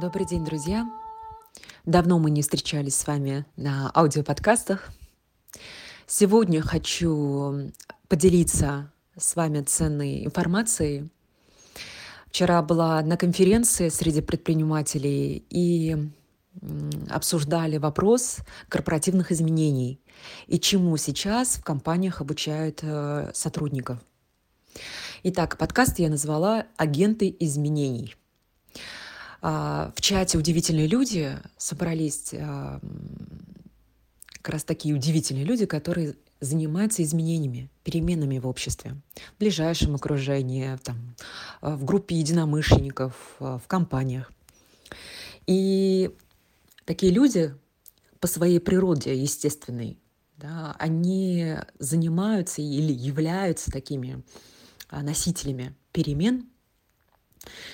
Добрый день, друзья! Давно мы не встречались с вами на аудиоподкастах. Сегодня хочу поделиться с вами ценной информацией. Вчера была на конференции среди предпринимателей и обсуждали вопрос корпоративных изменений и чему сейчас в компаниях обучают э, сотрудников. Итак, подкаст я назвала «Агенты изменений». А, в чате «Удивительные люди» собрались а, как раз такие удивительные люди, которые занимаются изменениями, переменами в обществе, в ближайшем окружении, там, а, в группе единомышленников, в компаниях. И такие люди по своей природе естественной, да, они занимаются или являются такими носителями перемен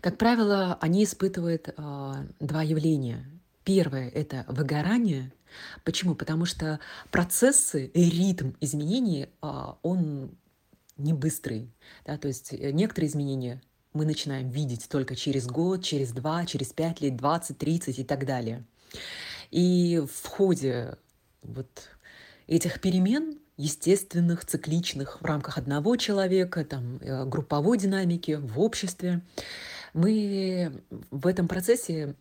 как правило, они испытывают э, два явления. Первое – это выгорание. Почему? Потому что процессы и ритм изменений, э, он не быстрый. Да? То есть э, некоторые изменения мы начинаем видеть только через год, через два, через пять лет, 20, 30 и так далее. И в ходе вот этих перемен естественных, цикличных в рамках одного человека, там, э, групповой динамики в обществе. Мы в этом процессе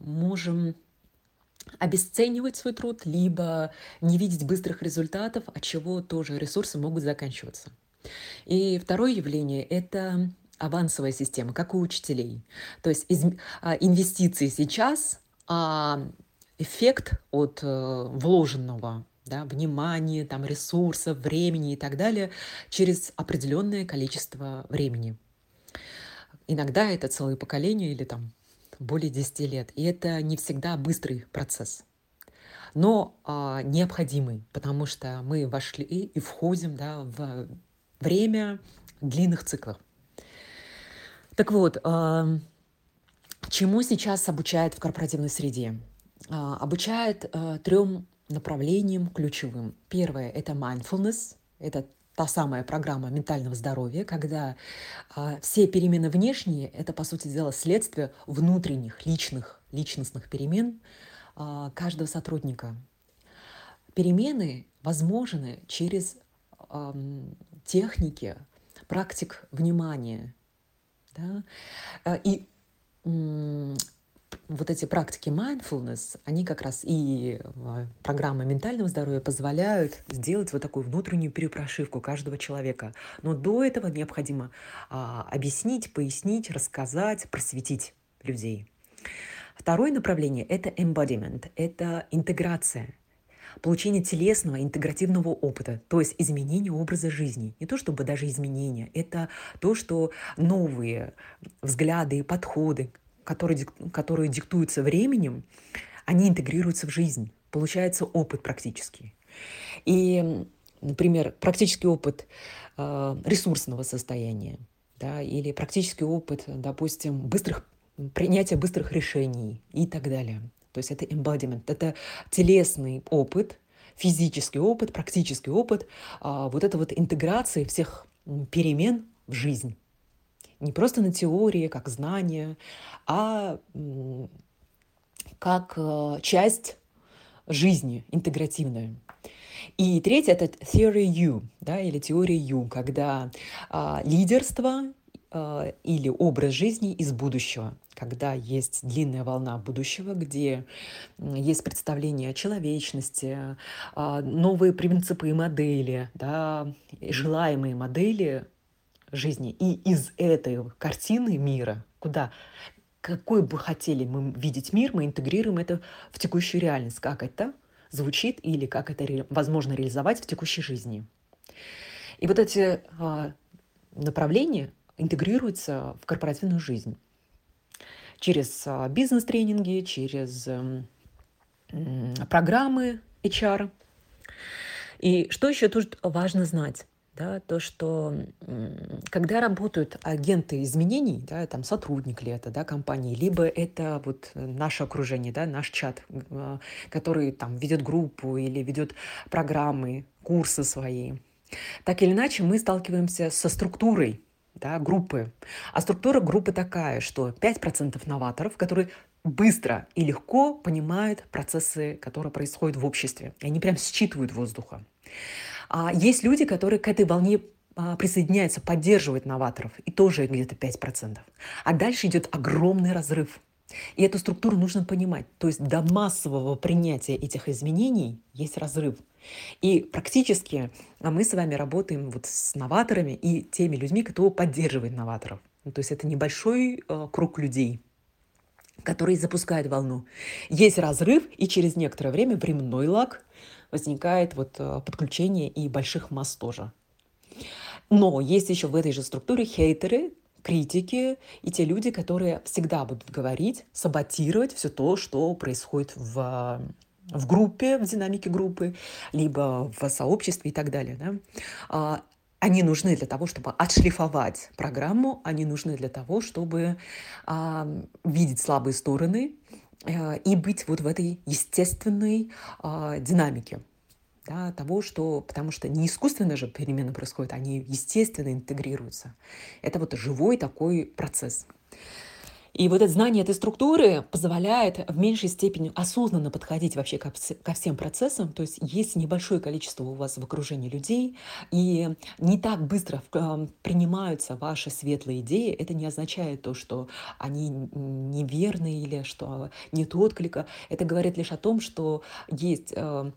можем обесценивать свой труд, либо не видеть быстрых результатов, от чего тоже ресурсы могут заканчиваться. И второе явление – это авансовая система, как у учителей. То есть из, а, инвестиции сейчас, а эффект от э, вложенного да, внимания, там, ресурсов, времени и так далее через определенное количество времени. Иногда это целое поколение или там более 10 лет. И это не всегда быстрый процесс, но а, необходимый, потому что мы вошли и входим да, в время длинных циклов. Так вот, а, чему сейчас обучают в корпоративной среде? А, обучают а, трем направлением ключевым. Первое – это mindfulness, это та самая программа ментального здоровья, когда а, все перемены внешние – это, по сути дела, следствие внутренних, личных, личностных перемен а, каждого сотрудника. Перемены возможны через а, техники, практик внимания. Да? А, и вот эти практики mindfulness, они как раз и а, программа ментального здоровья позволяют сделать вот такую внутреннюю перепрошивку каждого человека. Но до этого необходимо а, объяснить, пояснить, рассказать, просветить людей. Второе направление – это embodiment, это интеграция, получение телесного интегративного опыта, то есть изменение образа жизни. Не то чтобы даже изменения, это то, что новые взгляды и подходы, которые, которые диктуются временем, они интегрируются в жизнь. Получается опыт практический. И, например, практический опыт э, ресурсного состояния, да, или практический опыт, допустим, быстрых, принятия быстрых решений и так далее. То есть это embodiment, это телесный опыт, физический опыт, практический опыт, э, вот это вот интеграция всех перемен в жизнь не просто на теории, как знание, а как э, часть жизни интегративная. И третье – это theory U, да, или теория U, когда а, лидерство а, или образ жизни из будущего, когда есть длинная волна будущего, где есть представление о человечности, а, новые принципы и модели, да, желаемые модели жизни. И из этой картины мира, куда какой бы хотели мы видеть мир, мы интегрируем это в текущую реальность. Как это звучит или как это возможно реализовать в текущей жизни. И вот эти а, направления интегрируются в корпоративную жизнь через а, бизнес-тренинги, через а, программы HR. И что еще тут важно знать? Да, то, что когда работают агенты изменений, да, там сотрудник ли это, да, компании, либо это вот наше окружение, да, наш чат, а, который там ведет группу или ведет программы, курсы свои, так или иначе мы сталкиваемся со структурой да, группы. А структура группы такая, что 5% новаторов, которые быстро и легко понимают процессы, которые происходят в обществе. И они прям считывают воздуха. А есть люди, которые к этой волне а, присоединяются, поддерживают новаторов, и тоже где-то 5%. А дальше идет огромный разрыв. И эту структуру нужно понимать. То есть до массового принятия этих изменений есть разрыв. И практически а, мы с вами работаем вот с новаторами и теми людьми, кто поддерживает новаторов. Ну, то есть это небольшой э, круг людей, которые запускают волну. Есть разрыв, и через некоторое время временной лаг возникает вот э, подключение и больших масс тоже. Но есть еще в этой же структуре хейтеры, критики и те люди, которые всегда будут говорить, саботировать все то, что происходит в, в группе, в динамике группы, либо в сообществе и так далее. Да? А, они нужны для того, чтобы отшлифовать программу, они нужны для того, чтобы а, видеть слабые стороны и быть вот в этой естественной а, динамике да, того, что, потому что не искусственно же перемены происходят, они естественно интегрируются. Это вот живой такой процесс. И вот это знание этой структуры позволяет в меньшей степени осознанно подходить вообще ко, всем процессам. То есть есть небольшое количество у вас в окружении людей, и не так быстро принимаются ваши светлые идеи. Это не означает то, что они неверны или что нет отклика. Это говорит лишь о том, что есть э,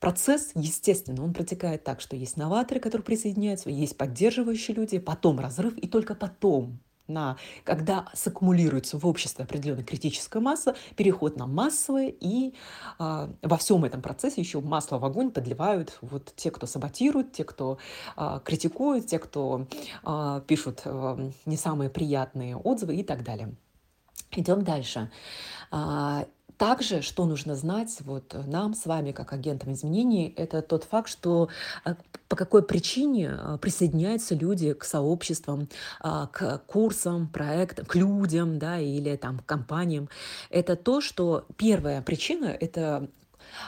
Процесс, естественно, он протекает так, что есть новаторы, которые присоединяются, есть поддерживающие люди, потом разрыв, и только потом на, когда саккумулируется в обществе определенная критическая масса, переход на массовое, и э, во всем этом процессе еще масло в огонь подливают вот те, кто саботирует, те, кто э, критикует, те, кто э, пишут э, не самые приятные отзывы и так далее. Идем дальше. Также, что нужно знать вот нам с вами, как агентам изменений, это тот факт, что а, по какой причине а, присоединяются люди к сообществам, а, к курсам, проектам, к людям, да, или там к компаниям. Это то, что первая причина — это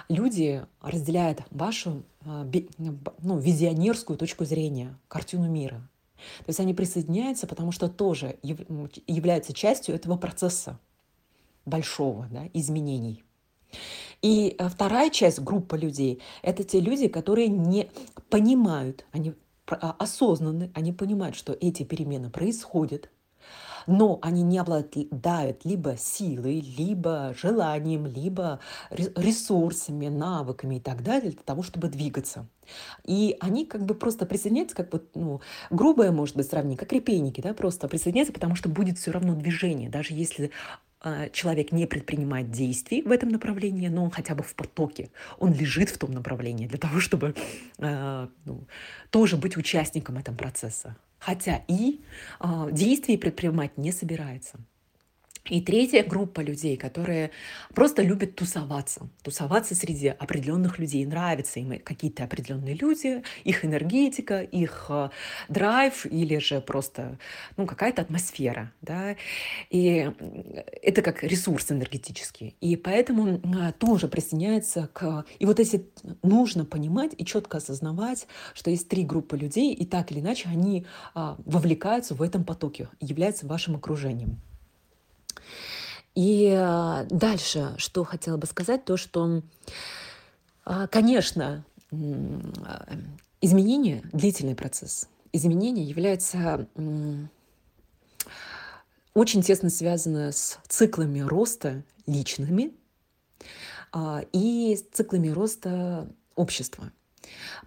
люди разделяют вашу ну, визионерскую точку зрения, картину мира. То есть они присоединяются, потому что тоже являются частью этого процесса большого да, изменений. И э, вторая часть группы людей – это те люди, которые не понимают, они а, осознанны, они понимают, что эти перемены происходят, но они не обладают либо силой, либо желанием, либо ресурсами, навыками и так далее для того, чтобы двигаться. И они как бы просто присоединяются, как вот, ну, грубое, может быть, сравнение, как репейники, да, просто присоединяются, потому что будет все равно движение, даже если а, человек не предпринимает действий в этом направлении, но он хотя бы в потоке, он лежит в том направлении для того, чтобы э, ну, тоже быть участником этого процесса. Хотя и э, действий предпринимать не собирается. И третья группа людей, которые просто любят тусоваться, тусоваться среди определенных людей. Нравятся им какие-то определенные люди, их энергетика, их э, драйв или же просто ну, какая-то атмосфера. Да? И это как ресурс энергетический. И поэтому э, тоже присоединяется к... И вот если нужно понимать и четко осознавать, что есть три группы людей, и так или иначе они э, вовлекаются в этом потоке, являются вашим окружением. И э, дальше, что хотела бы сказать, то, что, а, конечно, изменение – длительный процесс. Изменение является очень тесно связано с циклами роста личными а, и циклами роста общества.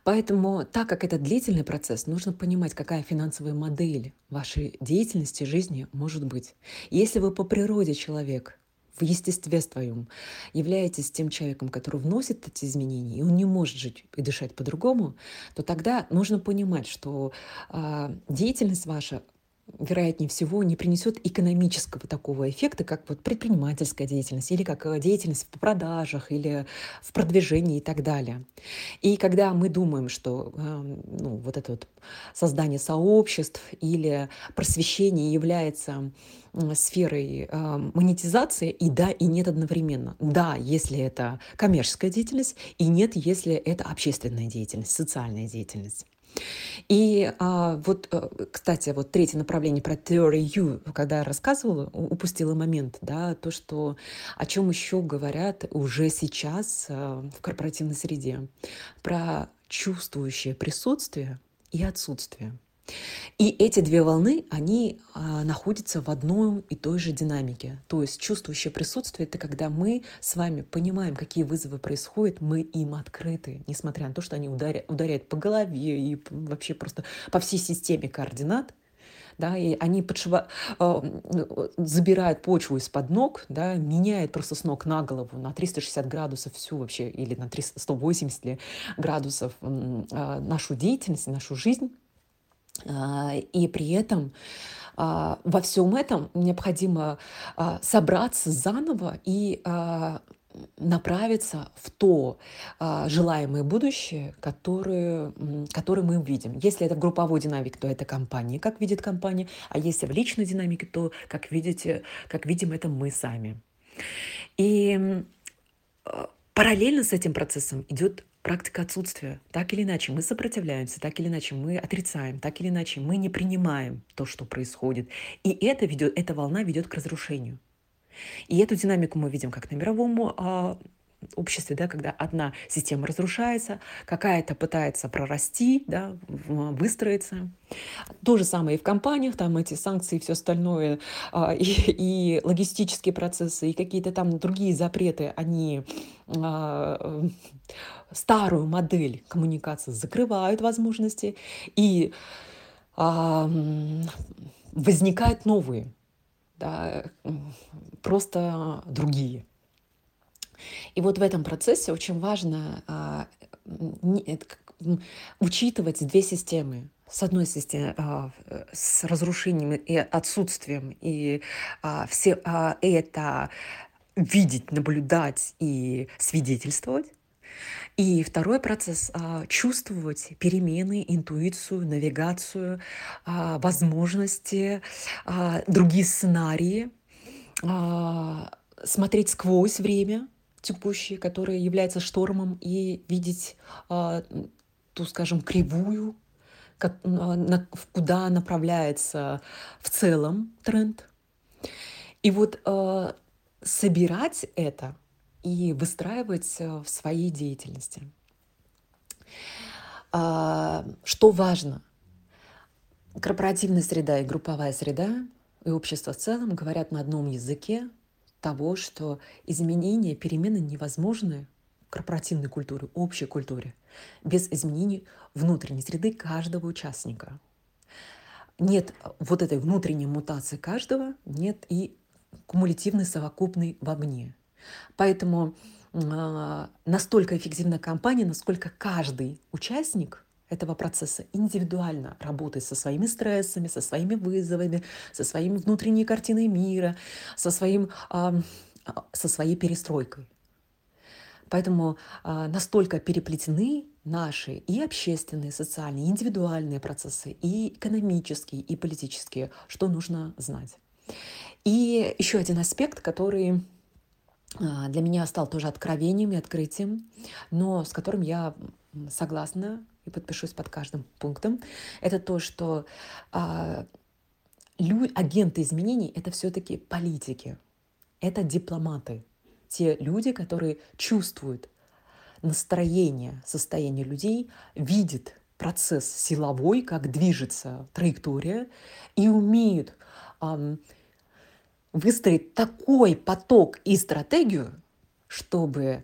Поэтому, так как это длительный процесс, нужно понимать, какая финансовая модель вашей деятельности, жизни может быть. Если вы по природе человек, в естестве своем являетесь тем человеком, который вносит эти изменения, и он не может жить и дышать по-другому, то тогда нужно понимать, что э, деятельность ваша вероятнее всего, не принесет экономического такого эффекта, как вот предпринимательская деятельность или как э, деятельность в продажах или в продвижении и так далее. И когда мы думаем, что эм, ну, вот это вот создание сообществ или просвещение является сферой э, монетизации и да, и нет одновременно. Да, если это коммерческая деятельность, и нет, если это общественная деятельность, социальная деятельность. И а, вот, э, кстати, вот третье направление про you, когда я рассказывала, упустила момент, да, то, что о чем еще говорят уже сейчас а, в корпоративной среде, про чувствующее присутствие и отсутствие. И эти две волны, они а, находятся в одной и той же динамике. То есть чувствующее присутствие — это когда мы с вами понимаем, какие вызовы происходят, мы им открыты, несмотря на то, что они ударяют, ударяют по голове и вообще просто по всей системе координат, да, и они подшива... А, забирают почву из-под ног, да, меняют просто с ног на голову на 360 градусов всю вообще, или на 300, 180 градусов а, нашу деятельность, нашу жизнь. А, и при этом а, во всем этом необходимо а, собраться заново и направиться в то желаемое будущее, которое, которое мы видим. Если это в групповой динамике, то это компания, как видит компания, а если в личной динамике, то, как видите, как видим это мы сами. И параллельно с этим процессом идет практика отсутствия. Так или иначе мы сопротивляемся, так или иначе мы отрицаем, так или иначе мы не принимаем то, что происходит. И это ведет, эта волна ведет к разрушению. И эту динамику мы видим как на мировом а, обществе, да, когда одна система разрушается, какая-то пытается прорасти, да, выстроиться. То же самое и в компаниях, там эти санкции и все остальное, а, и, и логистические процессы, и какие-то там другие запреты, они а, старую модель коммуникации закрывают возможности, и а, возникают новые, да, просто другие. И вот в этом процессе очень важно а, учитывать две системы. С одной стороны, а, с разрушением и отсутствием, и а, все это видеть, наблюдать и свидетельствовать. И второй процесс чувствовать перемены, интуицию, навигацию, возможности, другие сценарии, смотреть сквозь время, текущие, которые являются штормом, и видеть а, ту, скажем, кривую, как, на, куда направляется в целом тренд. И вот а, собирать это и выстраивать э, в своей деятельности. А, что важно? Корпоративная среда и групповая среда и общество в целом говорят на одном языке, того, что изменения, перемены невозможны в корпоративной культуре, общей культуре, без изменений внутренней среды каждого участника. Нет вот этой внутренней мутации каждого, нет и кумулятивной совокупной вовне. Поэтому э, настолько эффективна компания, насколько каждый участник этого процесса индивидуально работает со своими стрессами, со своими вызовами, со своей внутренней картиной мира, со, своим, э, со своей перестройкой. Поэтому э, настолько переплетены наши и общественные, социальные, индивидуальные процессы, и экономические, и политические, что нужно знать. И еще один аспект, который для меня стал тоже откровением и открытием, но с которым я согласна и подпишусь под каждым пунктом, это то, что а, лю, агенты изменений — это все-таки политики, это дипломаты, те люди, которые чувствуют настроение, состояние людей, видят процесс силовой, как движется траектория, и умеют эм, выстроить такой поток и стратегию, чтобы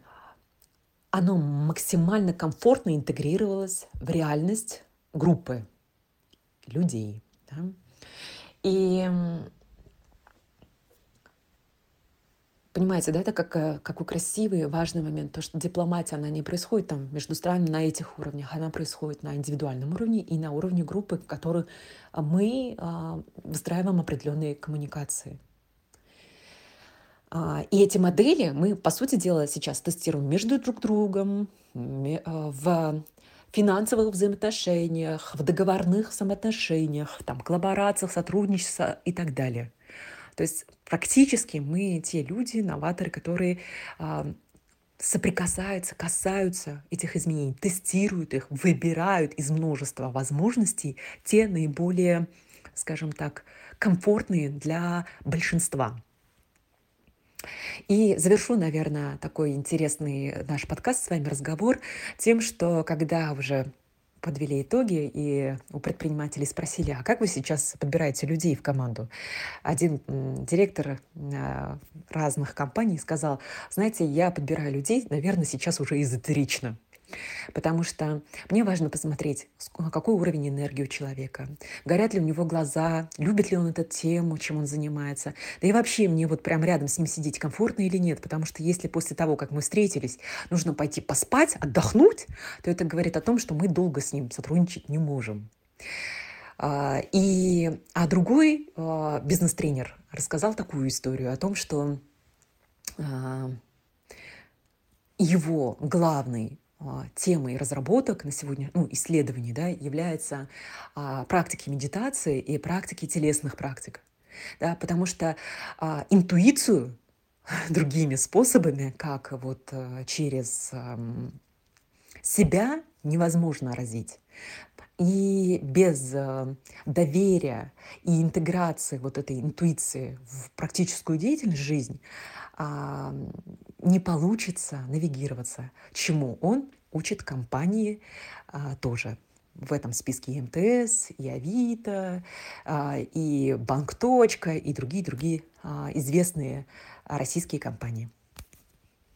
оно максимально комфортно интегрировалось в реальность группы людей. Да? И понимаете, да, это как, э, какой красивый, важный момент, то, что дипломатия, она не происходит там между странами на этих уровнях, она происходит на индивидуальном уровне и на уровне группы, в которой мы а, выстраиваем определенные коммуникации. А, и эти модели мы, по сути дела, сейчас тестируем между друг другом, а, в финансовых взаимоотношениях, в договорных самоотношениях, там, коллаборациях, сотрудничестве и так далее. То есть практически мы те люди, новаторы, которые а, соприкасаются, касаются этих изменений, тестируют их, выбирают из множества возможностей те наиболее, скажем так, комфортные для большинства. И завершу, наверное, такой интересный наш подкаст с вами разговор тем, что когда уже подвели итоги, и у предпринимателей спросили, а как вы сейчас подбираете людей в команду? Один директор а, разных компаний сказал, знаете, я подбираю людей, наверное, сейчас уже эзотерично. Потому что мне важно посмотреть, какой уровень энергии у человека, горят ли у него глаза, любит ли он эту тему, чем он занимается. Да и вообще мне вот прям рядом с ним сидеть комфортно или нет, потому что если после того, как мы встретились, нужно пойти поспать, отдохнуть, то это говорит о том, что мы долго с ним сотрудничать не можем. А, и, а другой а, бизнес-тренер рассказал такую историю о том, что а, его главный темой разработок на сегодня, ну, исследований, да, является а, практики медитации и практики телесных практик. Да, потому что а, интуицию другими способами, как вот а, через а, себя, невозможно развить. И без э, доверия и интеграции вот этой интуиции в практическую деятельность, жизнь, а, не получится навигироваться, чему он учит компании а, тоже. В этом списке МТС, и Авито, а, и Банк. и другие-другие известные российские компании.